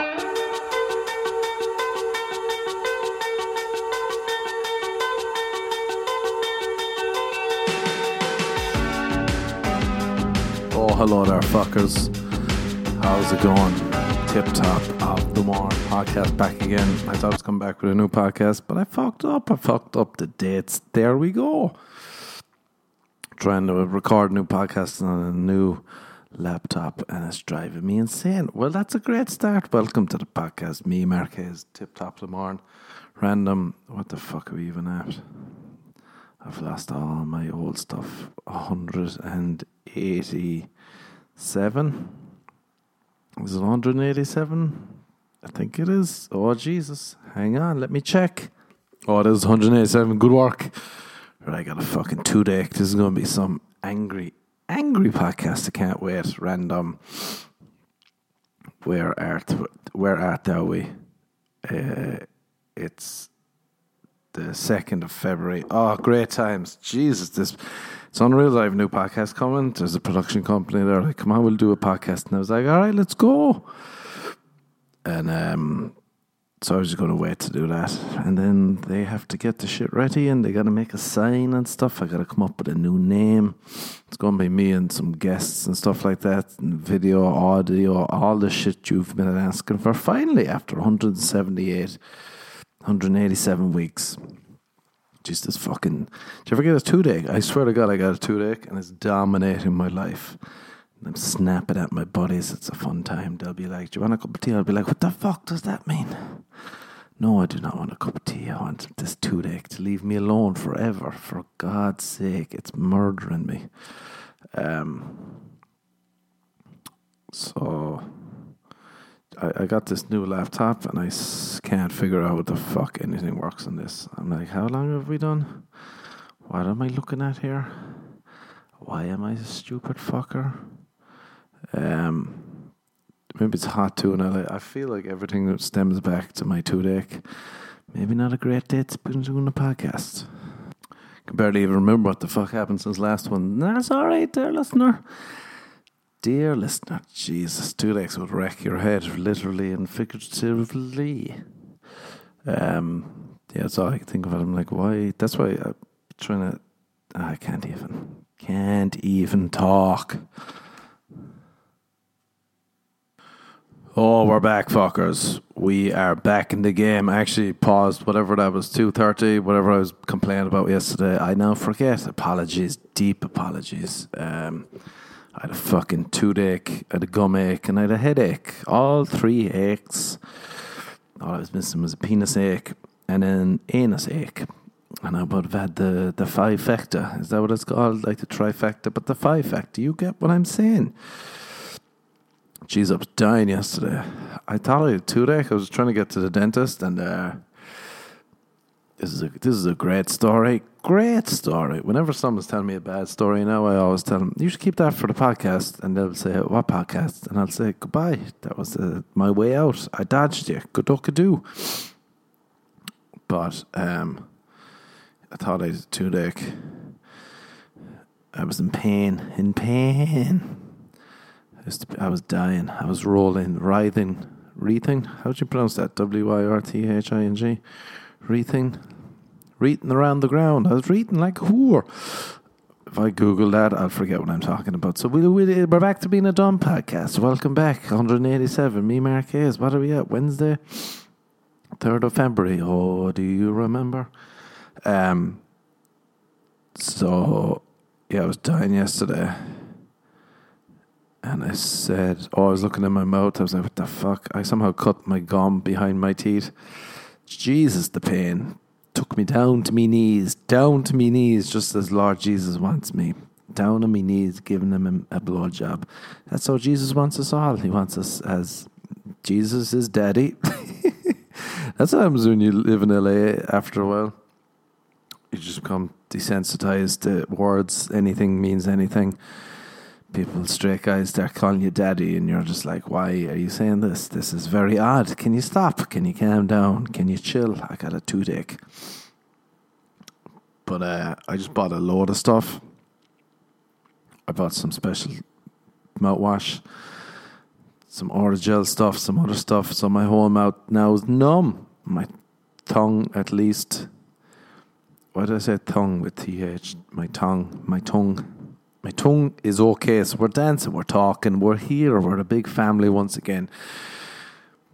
Oh, hello there, fuckers. How's it going? Tip top of the morning podcast back again. I thought I was coming back with a new podcast, but I fucked up. I fucked up the dates. There we go. Trying to record new podcasts on a new laptop, and it's driving me insane. Well, that's a great start. Welcome to the podcast. Me, Marquez, Tip top morning. Random. What the fuck are we even at? I've lost all my old stuff. 187. Is it 187? I think it is. Oh, Jesus. Hang on. Let me check. Oh, it is 187. Good work. Right, I got a fucking toothache. This is going to be some angry, angry podcast. I can't wait. Random. Where art, where art thou we? Uh, it's the second of February. Oh, great times! Jesus, this it's unreal. I have a new podcast coming. There's a production company. They're like, "Come on, we'll do a podcast." And I was like, "All right, let's go." And um, so I was just going to wait to do that, and then they have to get the shit ready, and they got to make a sign and stuff. I got to come up with a new name. It's going to be me and some guests and stuff like that, and video, audio, all the shit you've been asking for. Finally, after 178. 187 weeks. Just fucking. Did you ever get a toothache? I swear to God, I got a toothache and it's dominating my life. I'm snapping at my buddies. It's a fun time. They'll be like, Do you want a cup of tea? I'll be like, What the fuck does that mean? No, I do not want a cup of tea. I want this toothache to leave me alone forever. For God's sake, it's murdering me. Um, so I, I got this new laptop and I s- can't figure out what the fuck anything works on this. I'm like, how long have we done? What am I looking at here? Why am I a stupid fucker? Um, maybe it's hot too, and I, I feel like everything that stems back to my toothache. Maybe not a great day to be doing a podcast. Can barely even remember what the fuck happened since last one. That's all right, dear listener. Dear listener, Jesus, toothaches would wreck your head, literally and figuratively. Um, yeah, that's all I can think of. I'm like, why? That's why I'm trying to. I can't even. Can't even talk. Oh, we're back, fuckers. We are back in the game. I actually paused whatever that was, 2.30, whatever I was complaining about yesterday. I now forget. Apologies, deep apologies. Um, I had a fucking toothache, I had a gum ache, and I had a headache. All three aches. All I was missing was a penis ache and an anus ache. And I would have had the, the five factor. Is that what it's called? Like the trifecta, but the five factor. You get what I'm saying? Jeez, I was dying yesterday. I thought I had a toothache. I was trying to get to the dentist, and uh, this is a this is a great story. Great story. Whenever someone's telling me a bad story now, I always tell them, you should keep that for the podcast. And they'll say, what podcast? And I'll say, goodbye. That was uh, my way out. I dodged you. Good luck, do. But um, I thought I had a toothache. I was in pain. In pain. I was, I dying. I was rolling, writhing, wreathing. How do you pronounce that? W Y R T H I N G. Wreathing. Reeting around the ground. I was reeting like a whore. If I Google that, I'll forget what I'm talking about. So we, we, we're back to being a dumb podcast. Welcome back. 187. Me, Marquez. What are we at? Wednesday? 3rd of February. Oh, do you remember? Um. So, yeah, I was dying yesterday. And I said, oh, I was looking in my mouth. I was like, what the fuck? I somehow cut my gum behind my teeth. Jesus, the pain took me down to me knees, down to me knees, just as Lord Jesus wants me. Down on me knees, giving him a, blowjob. That's how Jesus wants us all. He wants us as Jesus is daddy. That's what happens when you live in LA after a while. You just become desensitized to words. Anything means anything. People, straight guys, they're calling you daddy, and you're just like, why are you saying this? This is very odd. Can you stop? Can you calm down? Can you chill? I got a toothache. But uh, I just bought a load of stuff. I bought some special mouthwash. some Orajel stuff, some other stuff. So my whole mouth now is numb. My tongue, at least. Why did I say tongue with th? My tongue, my tongue, my tongue is okay. So we're dancing, we're talking, we're here, we're a big family once again.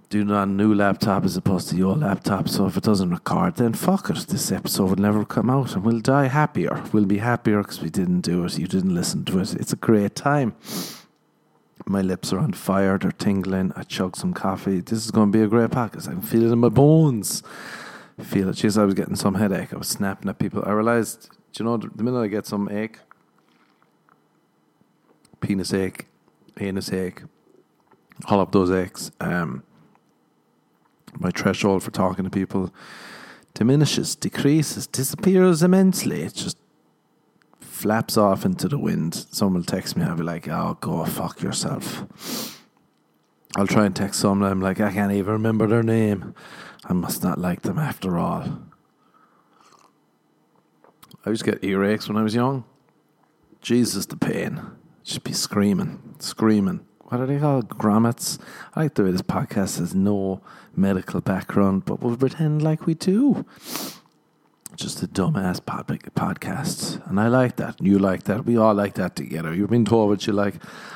Doing it on a new laptop as opposed to your laptop. So if it doesn't record, then fuck it. This episode will never come out, and we'll die happier. We'll be happier because we didn't do it. You didn't listen to it. It's a great time. My lips are on fire. They're tingling. I chug some coffee. This is going to be a great podcast. I can feel it in my bones. Feel it. Jeez, I was getting some headache. I was snapping at people. I realized, do you know, the minute I get some ache, penis ache, anus ache, all of those aches, um, my threshold for talking to people diminishes, decreases, disappears immensely. It just flaps off into the wind. Someone will text me, I'll be like, oh, go fuck yourself. I'll try and text someone, I'm like, I can't even remember their name. I must not like them after all. I used to get earaches when I was young. Jesus, the pain. Just be screaming, screaming. What are they called? Grommets? I like the way this podcast has no medical background, but we'll pretend like we do. Just a dumbass pod- podcast. And I like that. You like that. We all like that together. You've been told what you like.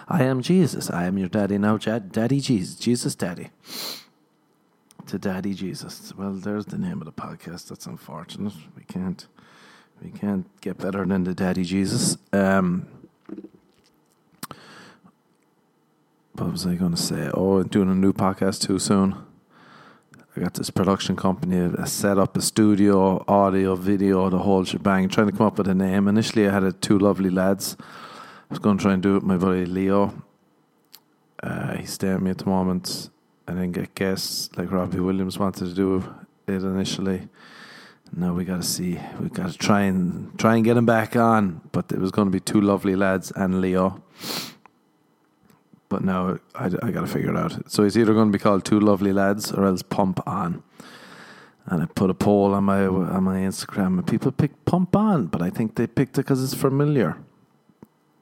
I am Jesus. I am your daddy now. Daddy Jesus. Jesus Daddy to Daddy Jesus. Well, there's the name of the podcast. That's unfortunate. We can't we can't get better than the Daddy Jesus. Um, what was I going to say? Oh, doing a new podcast too soon. I got this production company, I set up a studio, audio, video, the whole shebang, trying to come up with a name. Initially, I had two lovely lads. I was going to try and do it with my buddy Leo. Uh, he's staying with me at the moment and then get guests like Robbie Williams wanted to do it initially. Now we got to see. We got to try and try and get him back on. But it was going to be two lovely lads and Leo. But now I, I got to figure it out. So it's either going to be called Two Lovely Lads or else Pump On. And I put a poll on my on my Instagram, and people picked Pump On, but I think they picked it because it's familiar.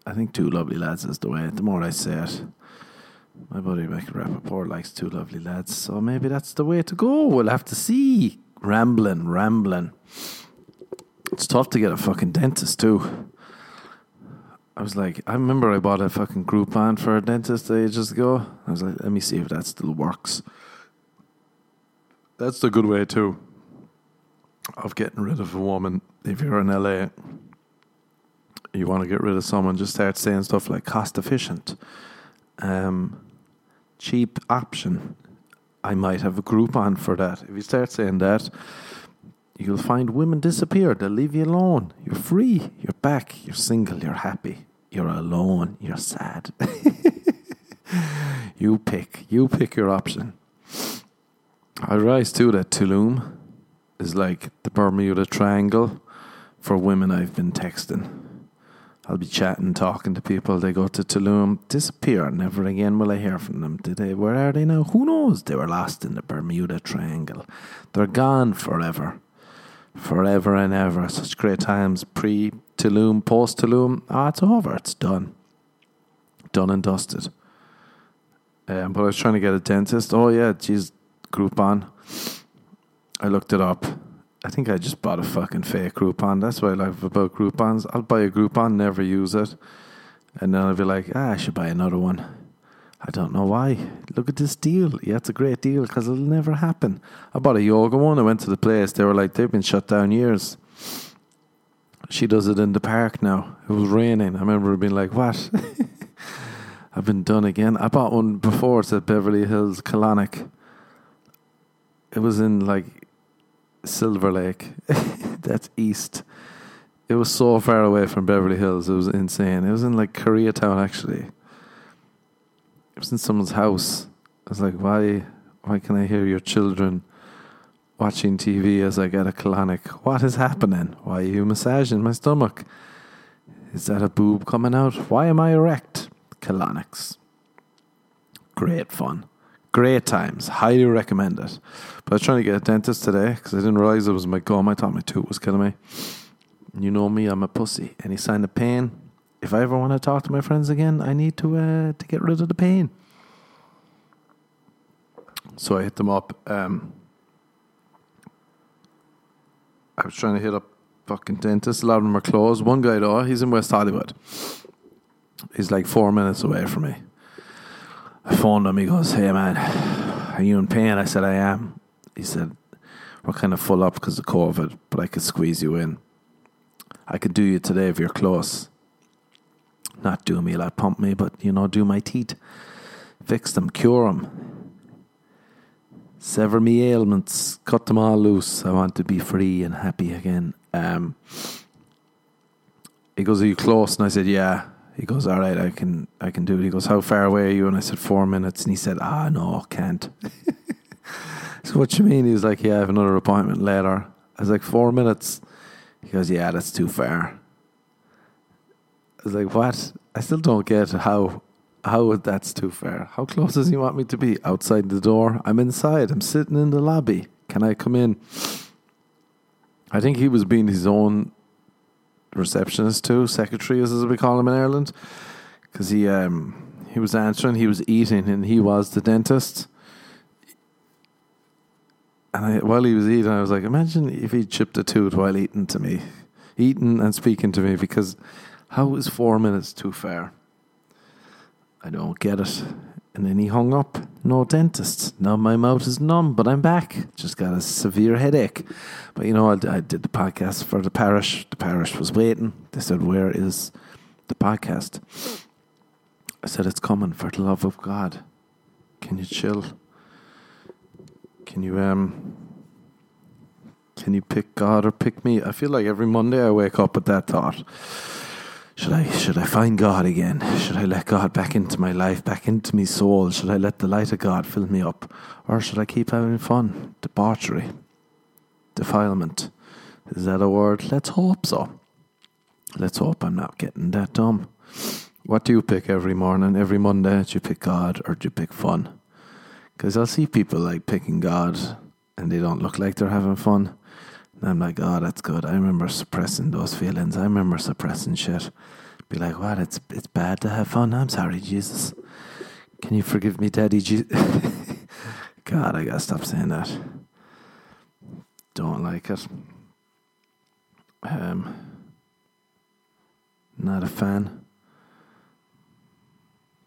I think Two Lovely Lads is the way. The more I say it, my buddy Michael Rapaport likes two lovely lads, so maybe that's the way to go. We'll have to see. Rambling, rambling. It's tough to get a fucking dentist too. I was like, I remember I bought a fucking Groupon for a dentist ages ago. I was like, let me see if that still works. That's the good way too of getting rid of a woman. If you're in LA, you want to get rid of someone, just start saying stuff like cost efficient. Um, cheap option. I might have a Groupon for that. If you start saying that, you'll find women disappear. They'll leave you alone. You're free. You're back. You're single. You're happy. You're alone. You're sad. you pick. You pick your option. I rise too that Tulum is like the Bermuda Triangle for women I've been texting. I'll be chatting, talking to people. They go to Tulum, disappear. Never again will I hear from them. Did they? Where are they now? Who knows? They were lost in the Bermuda Triangle. They're gone forever, forever and ever. Such great times. Pre Tulum, post Tulum. Ah, it's over. It's done. Done and dusted. Um, but I was trying to get a dentist. Oh yeah, geez, Groupon. I looked it up. I think I just bought a fucking fake Groupon. That's what I love about Groupons. I'll buy a Groupon, never use it, and then I'll be like, ah, I should buy another one. I don't know why. Look at this deal. Yeah, it's a great deal because it'll never happen. I bought a yoga one. I went to the place. They were like, they've been shut down years. She does it in the park now. It was raining. I remember being like, what? I've been done again. I bought one before. It's at Beverly Hills, Colonic. It was in like Silver Lake. That's east. It was so far away from Beverly Hills. It was insane. It was in like Koreatown actually. It was in someone's house. I was like, why? Why can I hear your children watching TV as I get a colonic? What is happening? Why are you massaging my stomach? Is that a boob coming out? Why am I erect? Colonics. Great fun. Great times. Highly recommend it. But I was trying to get a dentist today because I didn't realize it was my gum. I thought my tooth was killing me. You know me, I'm a pussy. Any sign of pain? If I ever want to talk to my friends again, I need to uh, to get rid of the pain. So I hit them up. Um, I was trying to hit up fucking dentists. A lot of them are closed. One guy though, he's in West Hollywood. He's like four minutes away from me. I phoned him. He goes, "Hey man, are you in pain?" I said, "I am." He said, "We're kind of full up because of COVID, but I could squeeze you in. I could do you today if you're close. Not do me like pump me, but you know, do my teeth, fix them, cure them." Sever me ailments, cut them all loose. I want to be free and happy again. Um, he goes, "Are you close?" And I said, "Yeah." He goes, "All right, I can, I can do it." He goes, "How far away are you?" And I said, four minutes." And he said, "Ah, no, can't." so what you mean? He was like, "Yeah, I have another appointment later." I was like, four minutes." He goes, "Yeah, that's too far." I was like, "What?" I still don't get how how that's too fair. How close does he want me to be? Outside the door? I'm inside. I'm sitting in the lobby. Can I come in? I think he was being his own receptionist too, secretary as we call him in Ireland, because he um, he was answering, he was eating, and he was the dentist. And I, while he was eating, I was like, imagine if he chipped a tooth while eating to me, eating and speaking to me, because how is four minutes too far? I don't get it. And then he hung up. No dentist. Now my mouth is numb, but I'm back. Just got a severe headache. But you know, I, I did the podcast for the parish. The parish was waiting. They said, Where is the podcast? I said, It's coming for the love of God. Can you chill? Can you, um, can you pick God or pick me? I feel like every Monday I wake up with that thought should I should I find God again? Should I let God back into my life, back into my soul? Should I let the light of God fill me up? Or should I keep having fun? Debauchery. Defilement. Is that a word? Let's hope so. Let's hope I'm not getting that dumb. What do you pick every morning, every Monday? Do you pick God or do you pick fun? Because I'll see people like picking God and they don't look like they're having fun. And I'm like, oh, that's good. I remember suppressing those feelings. I remember suppressing shit. Be like, what? It's it's bad to have fun. I'm sorry, Jesus. Can you forgive me, Daddy? Jesus? God, I gotta stop saying that. Don't like it. Um, not a fan.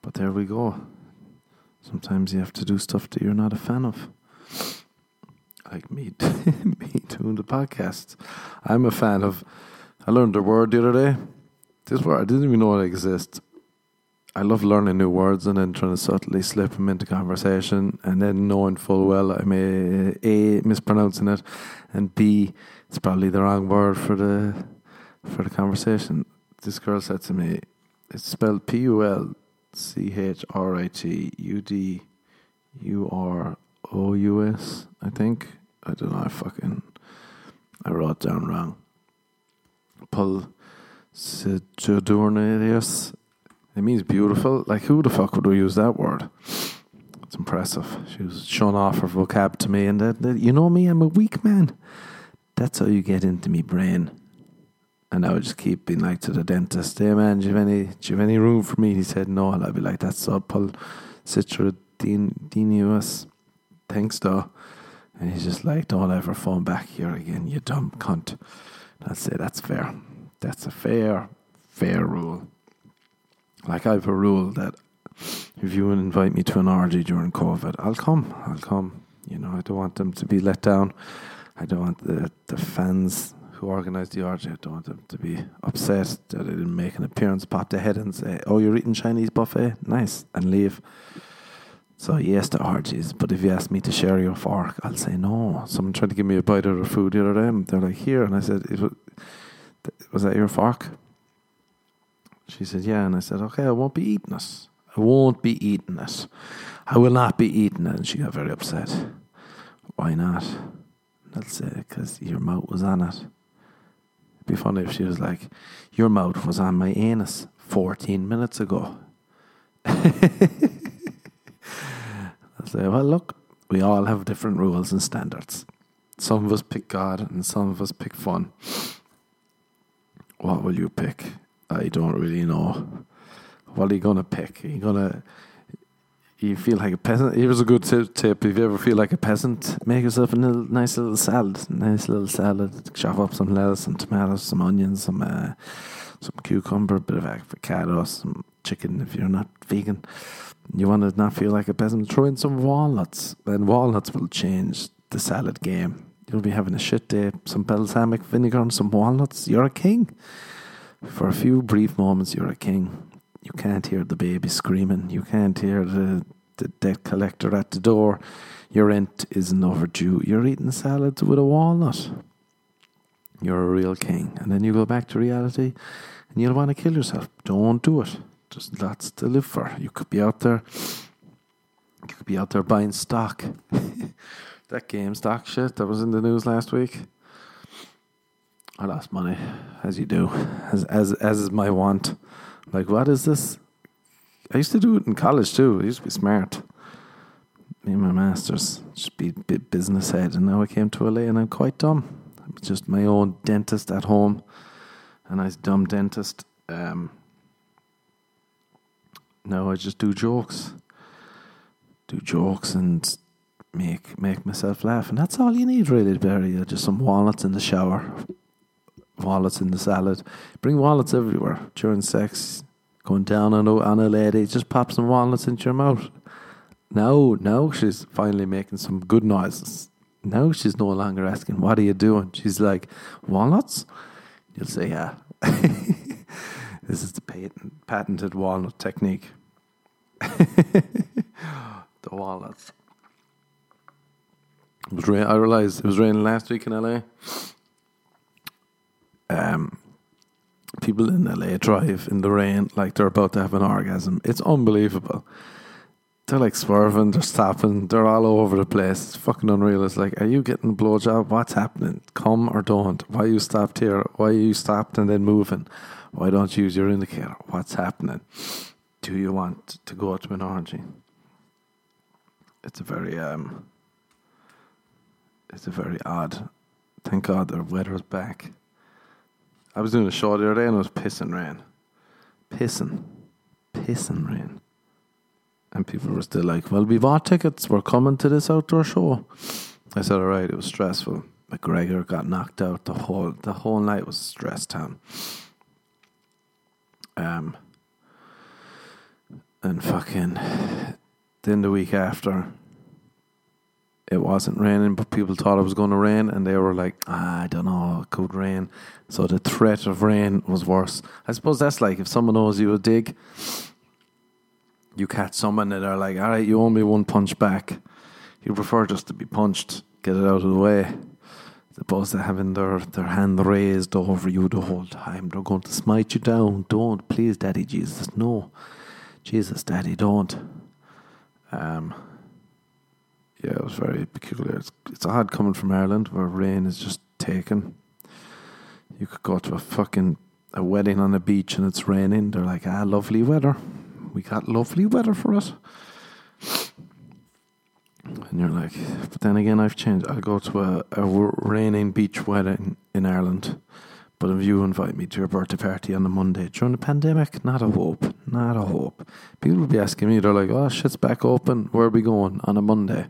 But there we go. Sometimes you have to do stuff that you're not a fan of like me, me doing the podcast. I'm a fan of. I learned a word the other day. This word I didn't even know it exists. I love learning new words and then trying to subtly slip them into conversation, and then knowing full well I may a mispronouncing it, and b it's probably the wrong word for the for the conversation. This girl said to me, "It's spelled P U L C H R I T U D U R O U S, I think." I don't know. I fucking I wrote down wrong. Pulsidurnarius. It means beautiful. Like who the fuck would use that word? It's impressive. She was showing off her vocab to me, and that, that you know me, I'm a weak man. That's how you get into me brain. And I would just keep being like to the dentist, "Hey man, do you have any, do you have any room for me?" He said no, and I'd be like, "That's so Paul Citrodinius. Thanks, though." And he's just like, don't ever phone back here again, you dumb cunt. And I'd say, that's fair. That's a fair, fair rule. Like I have a rule that if you invite me to an orgy during COVID, I'll come. I'll come. You know, I don't want them to be let down. I don't want the, the fans who organised the orgy, I don't want them to be upset that I didn't make an appearance, pop their head and say, oh, you're eating Chinese buffet? Nice. And leave. So yes to orgies, but if you ask me to share your fork, I'll say no. Someone tried to give me a bite of food the other day. They're like, "Here," and I said, was, "Was that your fork?" She said, "Yeah," and I said, "Okay, I won't be eating it. I won't be eating it. I will not be eating it." And she got very upset. Why not? I'll say because your mouth was on it. It'd be funny if she was like, "Your mouth was on my anus 14 minutes ago." Say, well, look, we all have different rules and standards. Some of us pick God and some of us pick fun. What will you pick? I don't really know. What are you gonna pick? Are you gonna you feel like a peasant. Here's a good tip, tip. If you ever feel like a peasant, make yourself a little, nice little salad. Nice little salad. Chop up some lettuce, some tomatoes, some onions, some uh, some cucumber, a bit of avocado, some chicken if you're not vegan. You want to not feel like a peasant, throw in some walnuts. And walnuts will change the salad game. You'll be having a shit day, some balsamic vinegar and some walnuts. You're a king. For a few brief moments, you're a king. You can't hear the baby screaming. You can't hear the, the debt collector at the door. Your rent isn't overdue. You're eating salad with a walnut. You're a real king. And then you go back to reality and you'll want to kill yourself. Don't do it. There's lots to live for. You could be out there. You could be out there buying stock. that GameStop shit that was in the news last week. I lost money, as you do, as as as is my want. Like, what is this? I used to do it in college too. I used to be smart. Me and my masters, just be bit business head, and now I came to LA and I'm quite dumb. I'm just my own dentist at home, a nice dumb dentist. Um, now I just do jokes, do jokes, and make make myself laugh, and that's all you need really, Barry. Uh, just some walnuts in the shower, walnuts in the salad. Bring walnuts everywhere during sex. Going down on a, on a lady, just pop some walnuts into your mouth. Now, now she's finally making some good noises. Now she's no longer asking, "What are you doing?" She's like, "Walnuts." You'll say, "Yeah." this is the patent, patented walnut technique. the walnuts. It was rain. I realized it was raining last week in LA. Um, people in LA drive in the rain like they're about to have an orgasm. It's unbelievable. They're like swerving, they're stopping, they're all over the place. It's fucking unreal. It's like, are you getting a blowjob? What's happening? Come or don't? Why you stopped here? Why you stopped and then moving? Why don't you use your indicator? What's happening? Do you want to go to an orgy? It's a very um it's a very odd. Thank God the weather's back. I was doing a show the other day and it was pissing rain. Pissing. Pissing rain. And people were still like, Well, we bought tickets, we're coming to this outdoor show. I said, Alright, it was stressful. McGregor got knocked out the whole the whole night was stress town. Um and fucking then the week after it wasn't raining, but people thought it was going to rain, and they were like, ah, I don't know, it could rain. So the threat of rain was worse. I suppose that's like if someone owes you a dig, you catch someone that are like, all right, you owe me one punch back. You prefer just to be punched, get it out of the way, as opposed to having their, their hand raised over you the whole time. They're going to smite you down. Don't, please, Daddy Jesus. No. Jesus, Daddy, don't. Um, yeah, it was very peculiar. It's, it's odd coming from Ireland where rain is just taken. You could go to a fucking a wedding on a beach and it's raining. They're like, ah, lovely weather. We got lovely weather for us. And you're like, but then again, I've changed. I'll go to a, a raining beach wedding in Ireland. But if you invite me to your birthday party on a Monday during the pandemic, not a hope, not a hope. People will be asking me, they're like, oh, shit's back open. Where are we going on a Monday?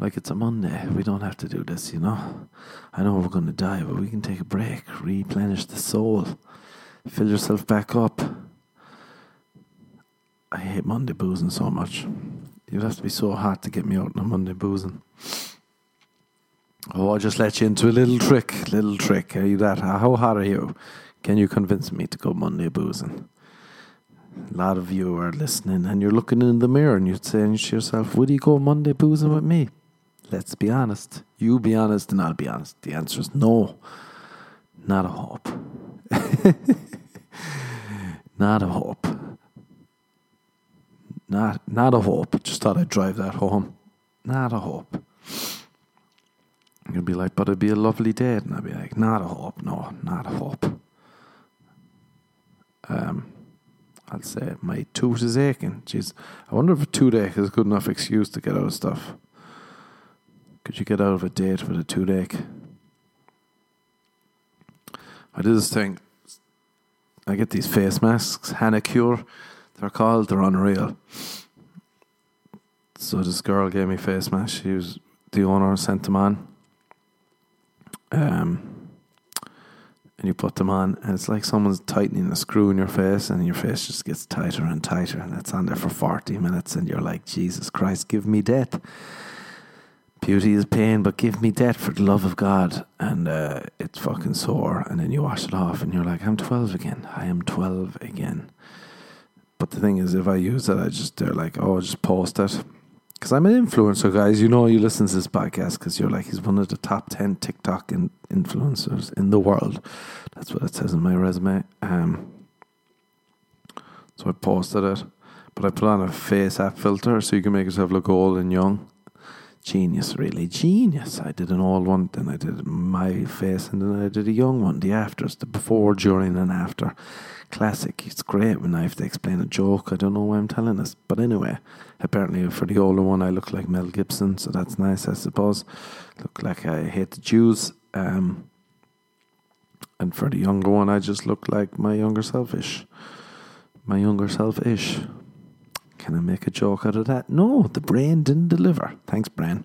Like, it's a Monday. We don't have to do this, you know? I know we're going to die, but we can take a break, replenish the soul, fill yourself back up. I hate Monday boozing so much. You'd have to be so hot to get me out on a Monday boozing. Oh, I'll just let you into a little trick, little trick. Are you that? How hot are you? Can you convince me to go Monday boozing? A lot of you are listening and you're looking in the mirror and you're saying to yourself, Would you go Monday boozing with me? Let's be honest. You be honest and I'll be honest. The answer is no. Not a hope. not a hope. Not not a hope. Just thought I'd drive that home. Not a hope. You'd be like, but it'd be a lovely date. And I'd be like, not a hope. No, not a hope. Um, I'll say my tooth is aching. Jeez, I wonder if a toothache is a good enough excuse to get out of stuff. Could you get out of a date with a toothache? I did this thing. I get these face masks, Hanacure. They're called. They're unreal. So this girl gave me face mask. She was the owner sent them on. Um, and you put them on, and it's like someone's tightening a screw in your face, and your face just gets tighter and tighter, and it's on there for 40 minutes, and you're like, Jesus Christ, give me death. Beauty is pain, but give me death for the love of God. And uh, it's fucking sore, and then you wash it off, and you're like, I'm 12 again. I am 12 again. But the thing is, if I use it, I just, they're like, oh, just post it because I'm an influencer, guys. You know, you listen to this podcast because you're like, he's one of the top 10 TikTok in, influencers in the world. That's what it says in my resume. Um, so I posted it, but I put on a FaceApp filter so you can make yourself look old and young. Genius, really. Genius. I did an old one, then I did my face, and then I did a young one, the afters, the before, during, and after classic. It's great when I have to explain a joke. I don't know why I'm telling this. But anyway, apparently for the older one, I look like Mel Gibson, so that's nice, I suppose. Look like I hate the Jews. Um, and for the younger one, I just look like my younger selfish. My younger selfish. Can I make a joke out of that? No, the brain didn't deliver. Thanks, brain.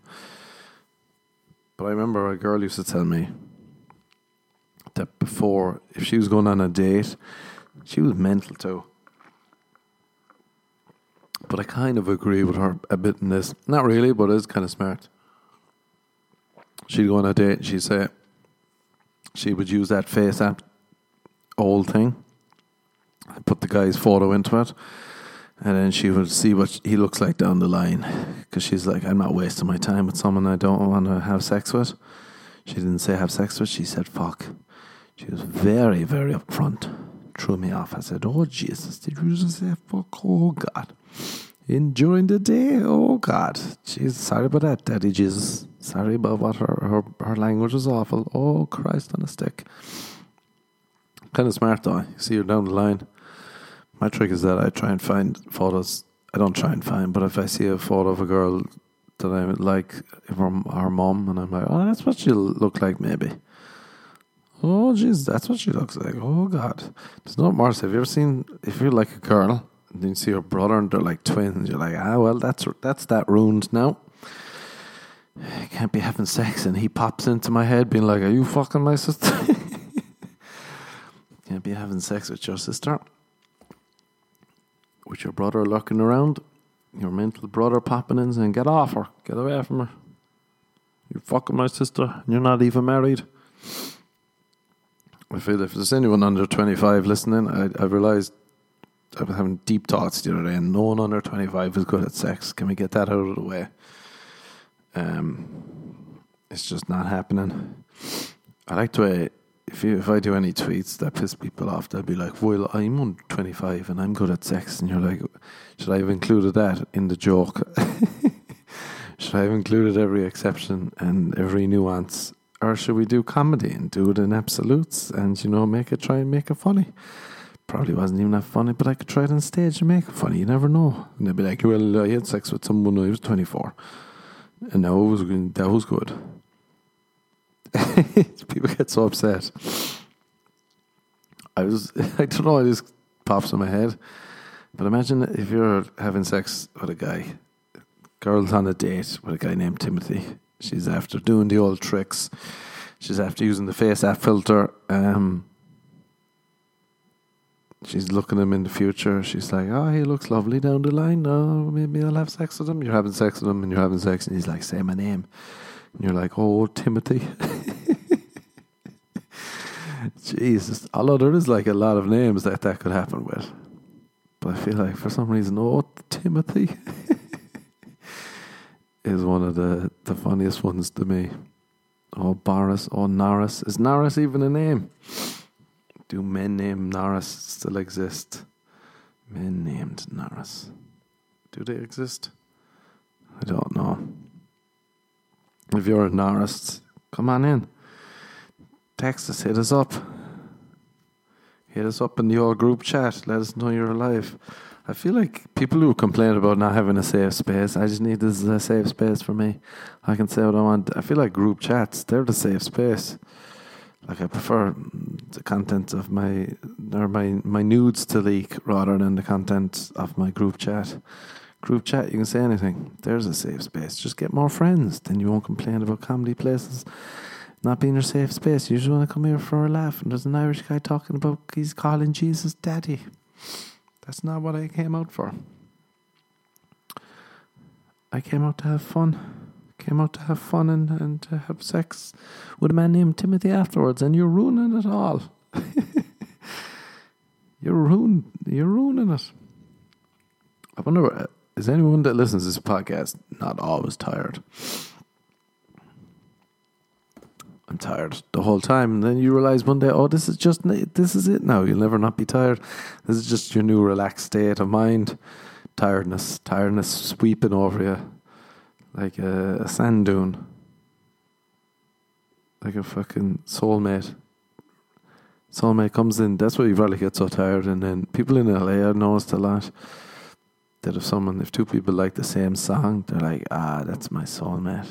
But I remember a girl used to tell me that before, if she was going on a date, she was mental too. But I kind of agree with her a bit in this. Not really, but it's kind of smart. She'd go on a date and she'd say she would use that FaceApp old thing. Put the guy's photo into it. And then she would see what he looks like down the line. Because she's like, I'm not wasting my time with someone I don't want to have sex with. She didn't say have sex with, she said fuck. She was very, very upfront threw me off. I said, Oh, Jesus, did you just say fuck? Oh, God. In during the day, oh God, Jesus, sorry about that, Daddy Jesus. Sorry about what her, her, her language was awful. Oh Christ on a stick. Kind of smart though. See her down the line. My trick is that I try and find photos. I don't try and find, but if I see a photo of a girl that I like from her mom, and I'm like, oh, that's what she'll look like, maybe. Oh, jeez, that's what she looks like. Oh, God. There's no more. Have you ever seen, if you're like a girl, and you see your brother and they're like twins, you're like, ah, well, that's that's that ruined now. I can't be having sex. And he pops into my head being like, are you fucking my sister? can't be having sex with your sister. With your brother looking around, your mental brother popping in saying, get off her, get away from her. You're fucking my sister, and you're not even married. I feel if there's anyone under 25 listening, I, I realised I was having deep thoughts the other day, and no one under 25 is good at sex. Can we get that out of the way? Um, it's just not happening. I like the way if you, if I do any tweets that piss people off, they'll be like, "Well, I'm on 25 and I'm good at sex," and you're like, "Should I have included that in the joke? Should I have included every exception and every nuance or should we do comedy and do it in absolutes and you know make it try and make it funny? Probably wasn't even that funny, but I could try it on stage and make it funny. You never know. And they'd be like, "Well, I had sex with someone when I was 24, and it was that was good." People get so upset. I was I don't know. It just pops in my head. But imagine if you're having sex with a guy, girl's on a date with a guy named Timothy She's after doing the old tricks. She's after using the FaceApp filter. Um, she's looking at him in the future. She's like, "Oh, he looks lovely down the line. Oh, maybe I'll have sex with him." You're having sex with him, and you're having sex, and he's like, "Say my name," and you're like, "Oh, Timothy." Jesus, although there is like a lot of names that that could happen with, but I feel like for some reason, oh, Timothy. is one of the, the funniest ones to me. Oh, Boris, oh, Naris. Is Naris even a name? Do men named Naris still exist? Men named Naris. Do they exist? I don't know. If you're a Norris, come on in. Text us, hit us up. Hit us up in old group chat. Let us know you're alive. I feel like people who complain about not having a safe space, I just need this as a safe space for me. I can say what I want. I feel like group chats, they're the safe space. Like I prefer the content of my or my my nudes to leak rather than the content of my group chat Group chat, you can say anything. There's a safe space. Just get more friends. Then you won't complain about comedy places not being your safe space. You just want to come here for a laugh. And there's an Irish guy talking about he's calling Jesus daddy. That's not what I came out for. I came out to have fun. Came out to have fun and, and to have sex with a man named Timothy afterwards, and you're ruining it all. you're ruin, you're ruining it. I wonder, uh, is anyone that listens to this podcast not always tired? I'm tired the whole time. And then you realize one day, oh, this is just, this is it now. You'll never not be tired. This is just your new relaxed state of mind. Tiredness, tiredness sweeping over you like a, a sand dune. Like a fucking soulmate. Soulmate comes in. That's why you probably get so tired. And then people in LA, I've noticed a lot that if someone, if two people like the same song, they're like, ah, that's my soulmate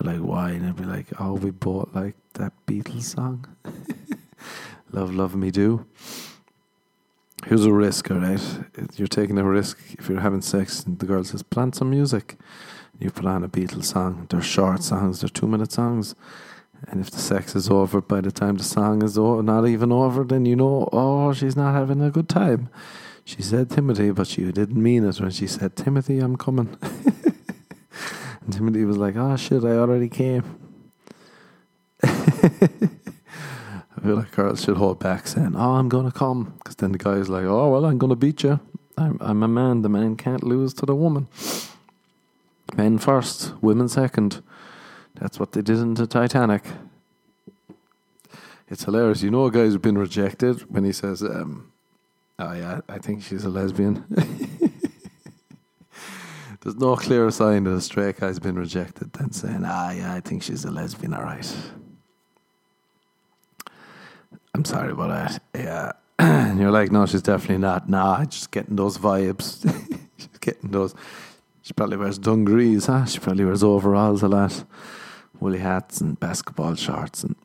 You're like, why? And I'd be like, oh, we bought like that Beatles song. Love, love me do. Here's a risk, all right? You're taking a risk if you're having sex and the girl says, plant some music. You put on a Beatles song. They're short songs, they're two minute songs. And if the sex is over by the time the song is over, not even over, then you know, oh, she's not having a good time. She said Timothy, but she didn't mean it when she said, Timothy, I'm coming. And Timothy was like, oh shit, I already came. I feel like girls should hold back saying, oh, I'm going to come. Because then the guy's like, oh, well, I'm going to beat you. I'm, I'm a man. The man can't lose to the woman. Men first, women second. That's what they did in the Titanic. It's hilarious. You know a guy's been rejected when he says, um, oh yeah, I think she's a lesbian. There's no clearer sign that a straight guy's been rejected than saying, ah, yeah, I think she's a lesbian, all right. I'm sorry about that. Yeah. and you're like, no, she's definitely not. Nah, just getting those vibes. she's getting those. She probably wears dungarees, huh? She probably wears overalls a lot, woolly hats and basketball shorts. And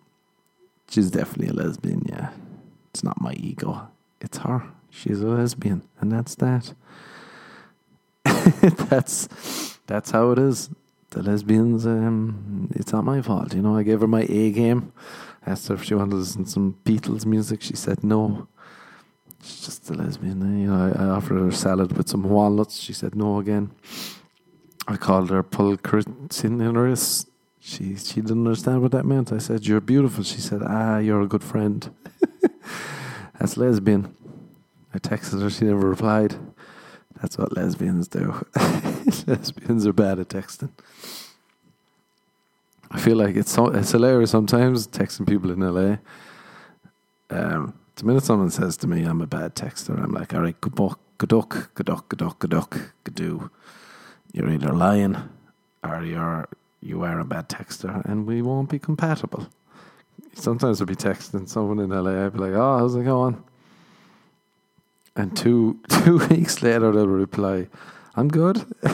she's definitely a lesbian, yeah. It's not my ego. It's her. She's a lesbian, and that's that. that's that's how it is. The lesbians, um, it's not my fault. You know, I gave her my A game. Asked her if she wanted to listen to some Beatles music. She said no. She's just a lesbian. Eh? You know, I, I offered her salad with some walnuts. She said no again. I called her pulchritudinous. She she didn't understand what that meant. I said, You're beautiful. She said, Ah, you're a good friend. That's lesbian. I texted her, she never replied. That's what lesbians do. lesbians are bad at texting. I feel like it's so, it's hilarious sometimes texting people in LA. Um, the minute someone says to me I'm a bad texter, I'm like, all right, good buck, good duck, good duck, good duck, good duck, good do. You're either lying or you're you are a bad texter, and we won't be compatible. Sometimes I'll be texting someone in LA, I'd be like, oh, how's it going? And two two weeks later, they'll reply, "I'm good."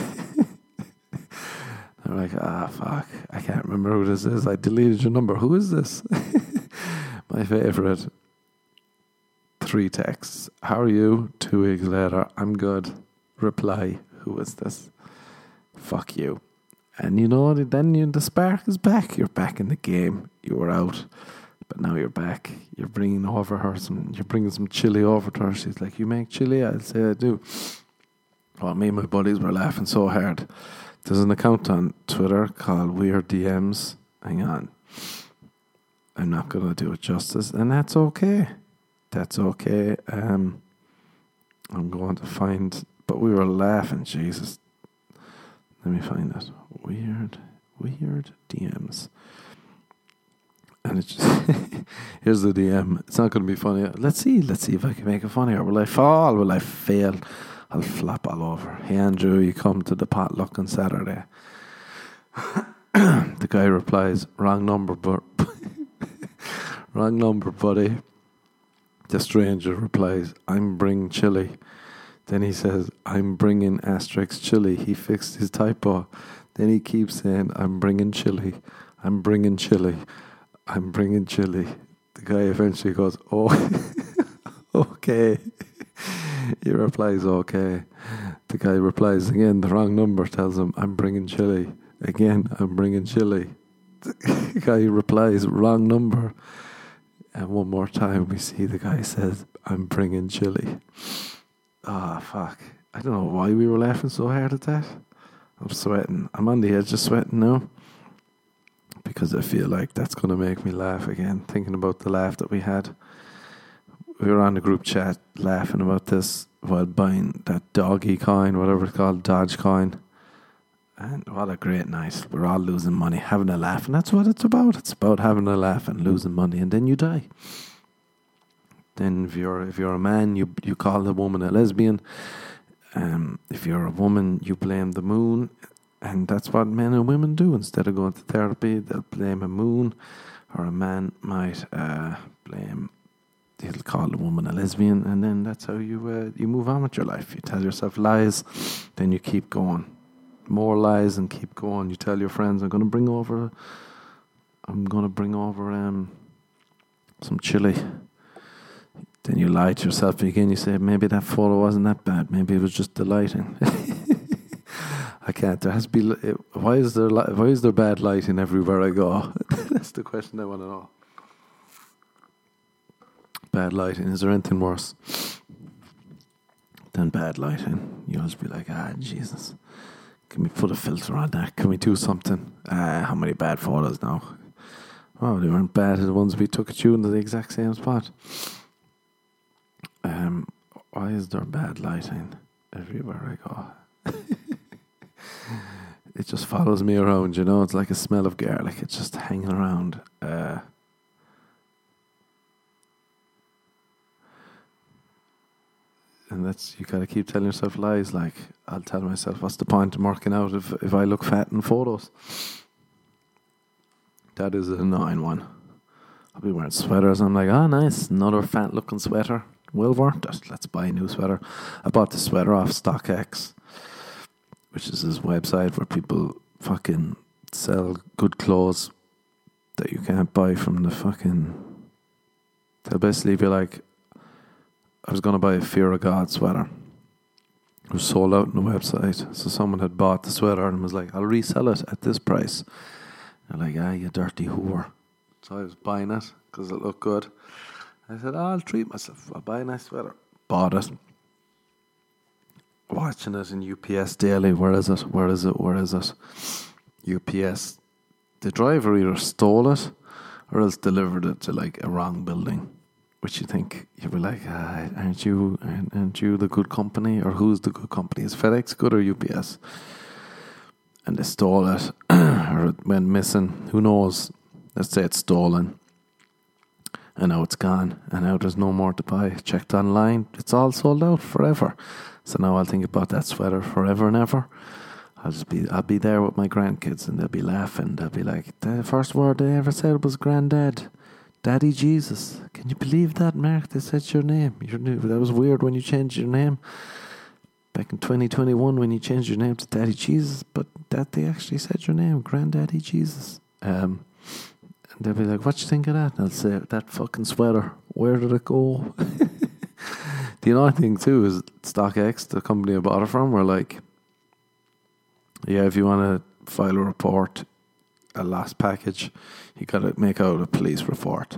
I'm like, ah, fuck, I can't remember who this is. I deleted your number. Who is this? My favorite. Three texts. How are you? Two weeks later, I'm good. Reply, who is this? Fuck you. And you know, then you, the spark is back. You're back in the game. You were out. But now you're back. You're bringing over her some. You're bringing some chili over to her. She's like, "You make chili?" I'll say, "I do." Well, me and my buddies were laughing so hard. There's an account on Twitter called Weird DMs. Hang on. I'm not gonna do it justice, and that's okay. That's okay. Um, I'm going to find. But we were laughing. Jesus. Let me find it. Weird, weird DMs. And it's just here's the DM. It's not going to be funny. Let's see. Let's see if I can make it funnier. Will I fall? Will I fail? I'll flop all over. Hey Andrew, you come to the potluck on Saturday. the guy replies, "Wrong number, but wrong number, buddy." The stranger replies, "I'm bringing chili." Then he says, "I'm bringing asterisk chili." He fixed his typo. Then he keeps saying, "I'm bringing chili. I'm bringing chili." I'm bringing chili. The guy eventually goes, Oh, okay. he replies, Okay. the guy replies again, the wrong number, tells him, I'm bringing chili. Again, I'm bringing chili. The guy replies, wrong number. And one more time, we see the guy says, I'm bringing chili. Ah, oh, fuck. I don't know why we were laughing so hard at that. I'm sweating. I'm on the edge of sweating now because I feel like that's going to make me laugh again, thinking about the laugh that we had. We were on the group chat laughing about this while buying that doggy coin, whatever it's called, Dogecoin. And what a great night. We're all losing money, having a laugh. And that's what it's about. It's about having a laugh and losing money. And then you die. Then if you're if you're a man, you you call the woman a lesbian. Um, if you're a woman, you blame the moon. And that's what men and women do. Instead of going to therapy, they'll blame a moon. Or a man might uh, blame he'll call the woman a lesbian, and then that's how you uh, you move on with your life. You tell yourself lies, then you keep going more lies and keep going. You tell your friends, I'm going to bring over, I'm going to bring over um, some chili. Then you lie to yourself again. You say, maybe that photo wasn't that bad. Maybe it was just the lighting. I can't. There has to be. Why is there? Why is there bad lighting everywhere I go? That's the question I want to know. Bad lighting. Is there anything worse than bad lighting? You'll just be like, ah, Jesus. Can we put a filter on that? Can we do something? Uh, how many bad photos now? Oh, they weren't bad the ones we took at you in the exact same spot. Um, why is there bad lighting everywhere I go? it just follows me around, you know. It's like a smell of garlic. It's just hanging around. Uh, and that's you gotta keep telling yourself lies. Like I'll tell myself, what's the point of marking out if if I look fat in photos? That is an annoying one. I'll be wearing sweaters. I'm like, oh, nice, another fat looking sweater. Well. Let's buy a new sweater. I bought the sweater off StockX, which is this website where people fucking sell good clothes that you can't buy from the fucking. They'll basically be like, I was going to buy a Fear of God sweater. It was sold out on the website. So someone had bought the sweater and was like, I'll resell it at this price. They're like, ah, you dirty whore. So I was buying it because it looked good. I said, oh, I'll treat myself. I'll buy a nice sweater. Bought it. Watching it in UPS Daily. Where is it? Where is it? Where is it? UPS. The driver either stole it or else delivered it to like a wrong building which you think you'd be like, ah, aren't you, aren't you the good company, or who's the good company? Is FedEx good or UPS? And they stole it, or it went missing. Who knows? Let's say it's stolen, and now it's gone, and now there's no more to buy. Checked online, it's all sold out forever. So now I'll think about that sweater forever and ever. I'll just be, I'll be there with my grandkids, and they'll be laughing. They'll be like, the first word they ever said was "granddad." Daddy Jesus. Can you believe that, Mark? They said your name. Your new, that was weird when you changed your name back in 2021 when you changed your name to Daddy Jesus, but that they actually said your name, Granddaddy Jesus. Um, and they'll be like, "What you think of that?" And I'll say, "That fucking sweater. Where did it go?" the annoying thing too is StockX, the company I bought it from, were like, "Yeah, if you want to file a report, a last package, you got to make out a police report.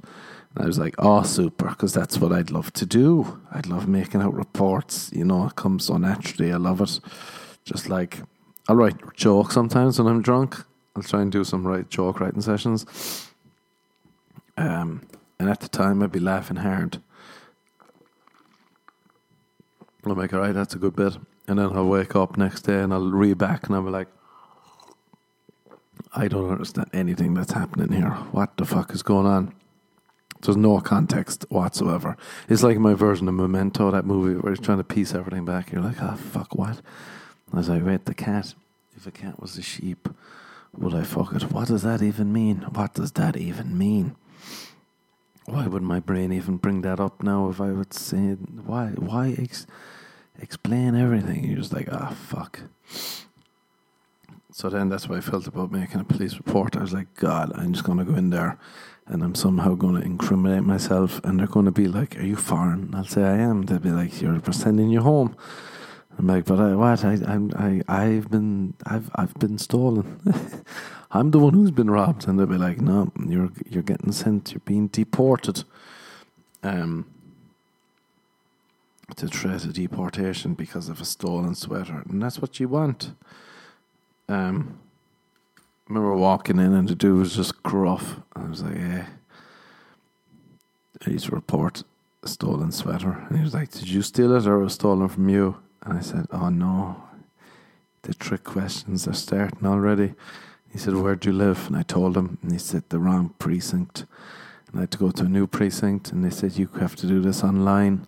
And I was like, oh, super, because that's what I'd love to do. I'd love making out reports. You know, it comes so naturally. I love it. Just like, I'll write jokes sometimes when I'm drunk. I'll try and do some write joke writing sessions. Um, and at the time, I'd be laughing hard. I'll make, all right, that's a good bit. And then I'll wake up next day and I'll read back and I'll be like, I don't understand anything that's happening here. What the fuck is going on? There's no context whatsoever. It's like my version of Memento, that movie where he's trying to piece everything back. You're like, oh, fuck, what? As I read the cat. If a cat was a sheep, would I fuck it? What does that even mean? What does that even mean? Why would my brain even bring that up now if I would say, why, why ex- explain everything? You're just like, ah, oh, fuck. So then that's what I felt about making a police report. I was like, God, I'm just going to go in there and I'm somehow going to incriminate myself. And they're going to be like, Are you foreign? I'll say, I am. They'll be like, You're sending you home. I'm like, but I, what? I, I'm, I, I've been, I've, I've been stolen. I'm the one who's been robbed, and they'll be like, no, you're, you're getting sent. You're being deported. Um, to threat of deportation because of a stolen sweater, and that's what you want. Um, I remember walking in, and the dude was just gruff. I was like, yeah. I used to report a stolen sweater, and he was like, "Did you steal it, or was stolen from you?" And I said, "Oh no." The trick questions are starting already. He said, Where do you live? And I told him, and he said, The wrong precinct. And I had to go to a new precinct, and they said, You have to do this online.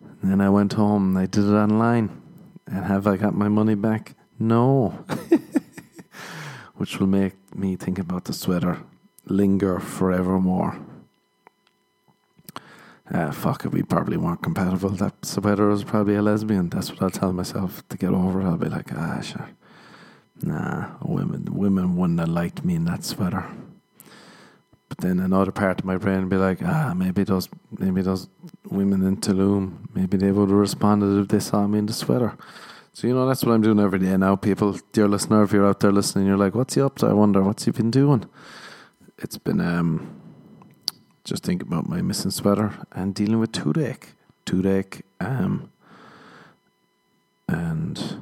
And then I went home and I did it online. And have I got my money back? No. Which will make me think about the sweater linger forevermore. Uh, fuck it, we probably weren't compatible. That sweater was probably a lesbian. That's what I'll tell myself to get over it. I'll be like, ah, sure. Nah, women, women wouldn't have liked me in that sweater. But then another part of my brain would be like, ah, maybe those, maybe those women in Tulum, maybe they would have responded if they saw me in the sweater. So you know that's what I'm doing every day now. People, dear listener, if you're out there listening, you're like, "What's he up to?" I wonder what's he been doing. It's been um, just thinking about my missing sweater and dealing with toothache, toothache, um, and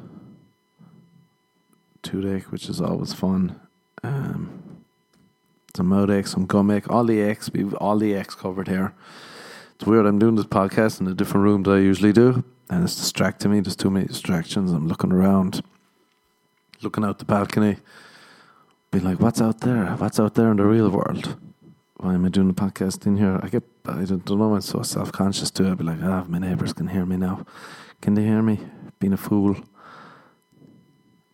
toothache, which is always fun. Um, some mouth some gum ache, all the aches. We've all the aches covered here. It's weird. I'm doing this podcast in a different room than I usually do, and it's distracting me. There's too many distractions. I'm looking around, looking out the balcony, being like, "What's out there? What's out there in the real world?" Why am I doing the podcast in here? I get, I don't, know. I'm so self conscious too. I'd be like, "Ah, my neighbours can hear me now. Can they hear me? Being a fool."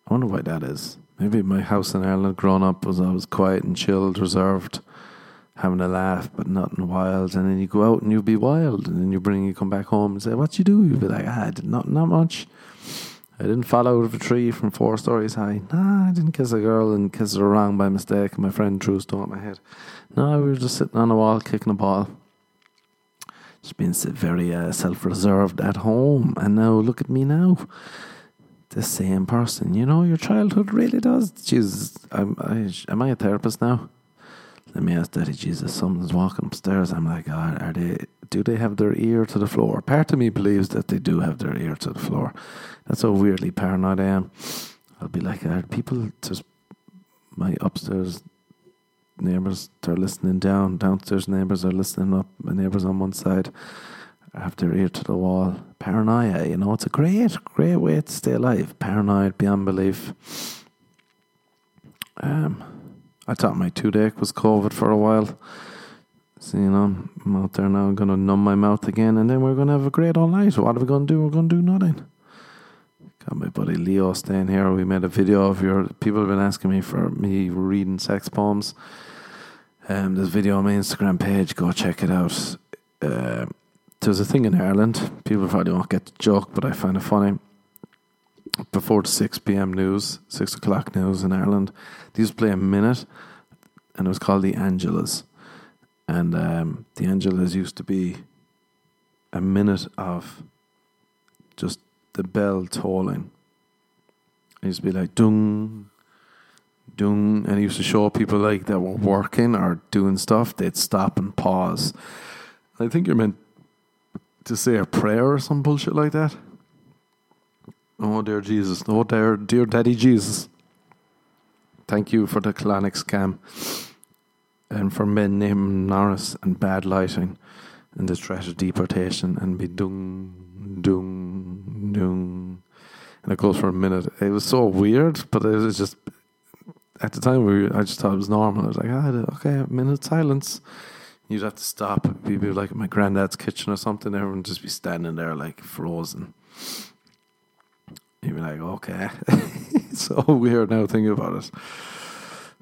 I wonder why that is. Maybe my house in Ireland growing up was always quiet and chilled, reserved, having a laugh, but nothing wild. And then you go out and you'd be wild, and then you bring you come back home and say, "What you do?" You'd be like, "Ah, I did not not much. I didn't fall out of a tree from four stories high. Nah, I didn't kiss a girl and kiss her wrong by mistake. And my friend threw a stone at my head. No, we were just sitting on a wall kicking a ball." Just being very uh, self-reserved at home, and now look at me now the same person. You know, your childhood really does. Jesus, I'm, I, am I a therapist now? Let me ask Daddy Jesus. Someone's walking upstairs. I'm like, oh, are they? Do they have their ear to the floor? Part of me believes that they do have their ear to the floor. That's how weirdly paranoid I am. I'll be like, are people just my upstairs neighbours? They're listening down. Downstairs neighbours are listening up. My neighbours on one side have their ear to the wall. Paranoia, you know, it's a great, great way to stay alive. Paranoid beyond belief. Um, I thought my toothache was COVID for a while. So, you know, I'm out there now, going to numb my mouth again, and then we're going to have a great all night. What are we going to do? We're going to do nothing. Got my buddy Leo staying here. We made a video of your. People have been asking me for me reading sex poems. Um, there's a video on my Instagram page. Go check it out. Uh, there's a thing in Ireland. People probably won't get the joke, but I find it funny. Before the 6 p.m. news, 6 o'clock news in Ireland, they used to play a minute, and it was called the Angelus. And um, the Angelus used to be a minute of just the bell tolling. It used to be like dung, dung, and it used to show people like that were working or doing stuff. They'd stop and pause. I think you're meant to say a prayer or some bullshit like that. Oh dear Jesus, oh dear dear Daddy Jesus. Thank you for the colonic scam and for men named Norris and bad lighting and the threat of deportation and be dung dung dung and it goes for a minute. It was so weird, but it was just at the time we I just thought it was normal. I was like, ah, okay, a minute silence. You'd have to stop. It'd be like my granddad's kitchen or something. Everyone just be standing there like frozen. You'd be like, okay. so weird now thinking about it.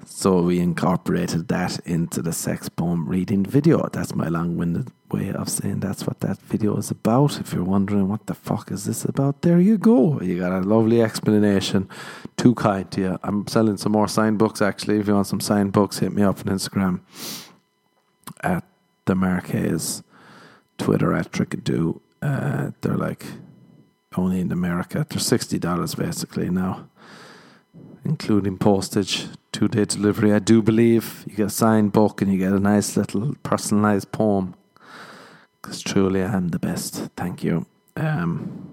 So we incorporated that into the sex poem reading video. That's my long winded way of saying that's what that video is about. If you're wondering what the fuck is this about, there you go. You got a lovely explanation. Too kind to you. I'm selling some more signed books actually. If you want some signed books, hit me up on Instagram at the Marquez, Twitter at Trickadoo. Uh, they're like only in America. They're sixty dollars basically now, including postage, two day delivery. I do believe you get a signed book and you get a nice little personalized poem. Because truly, I am the best. Thank you. Um,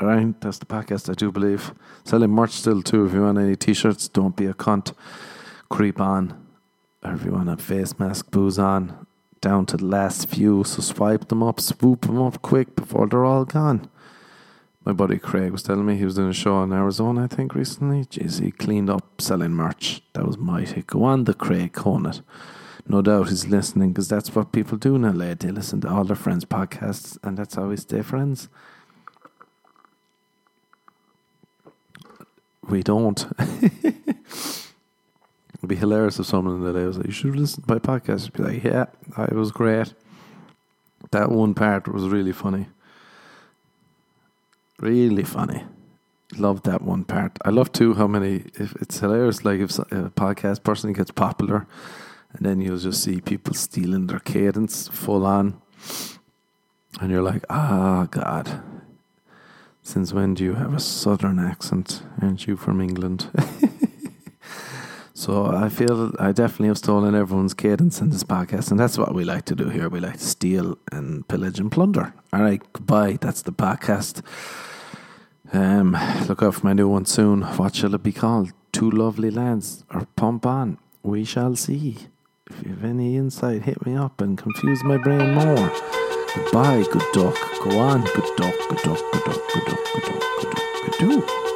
all right, that's the podcast. I do believe selling merch still too. If you want any t-shirts, don't be a cunt. Creep on. Or if you want a face mask, booze on. Down to the last few, so swipe them up, swoop them up quick before they're all gone. My buddy Craig was telling me he was doing a show in Arizona, I think, recently. Jeez, he cleaned up selling merch. That was mighty. Go on, the Craig Conant. No doubt he's listening because that's what people do in LA. They listen to all their friends' podcasts, and that's how we stay friends. We don't. It'd be hilarious if someone in LA was like, You should listen to my podcast. I'd be like, Yeah, it was great. That one part was really funny. Really funny. Love that one part. I love too how many. If it's hilarious, like if a podcast person gets popular, and then you'll just see people stealing their cadence full on, and you're like, ah, oh, God. Since when do you have a southern accent? Aren't you from England? so I feel I definitely have stolen everyone's cadence in this podcast, and that's what we like to do here. We like to steal and pillage and plunder. All right, goodbye. That's the podcast. Um, look out for my new one soon. What shall it be called? Two lovely lads or pump on? We shall see. If you have any insight, hit me up and confuse my brain more. Goodbye, good duck. Go on, good duck, good duck, good duck, good duck, good duck, good duck, good duck.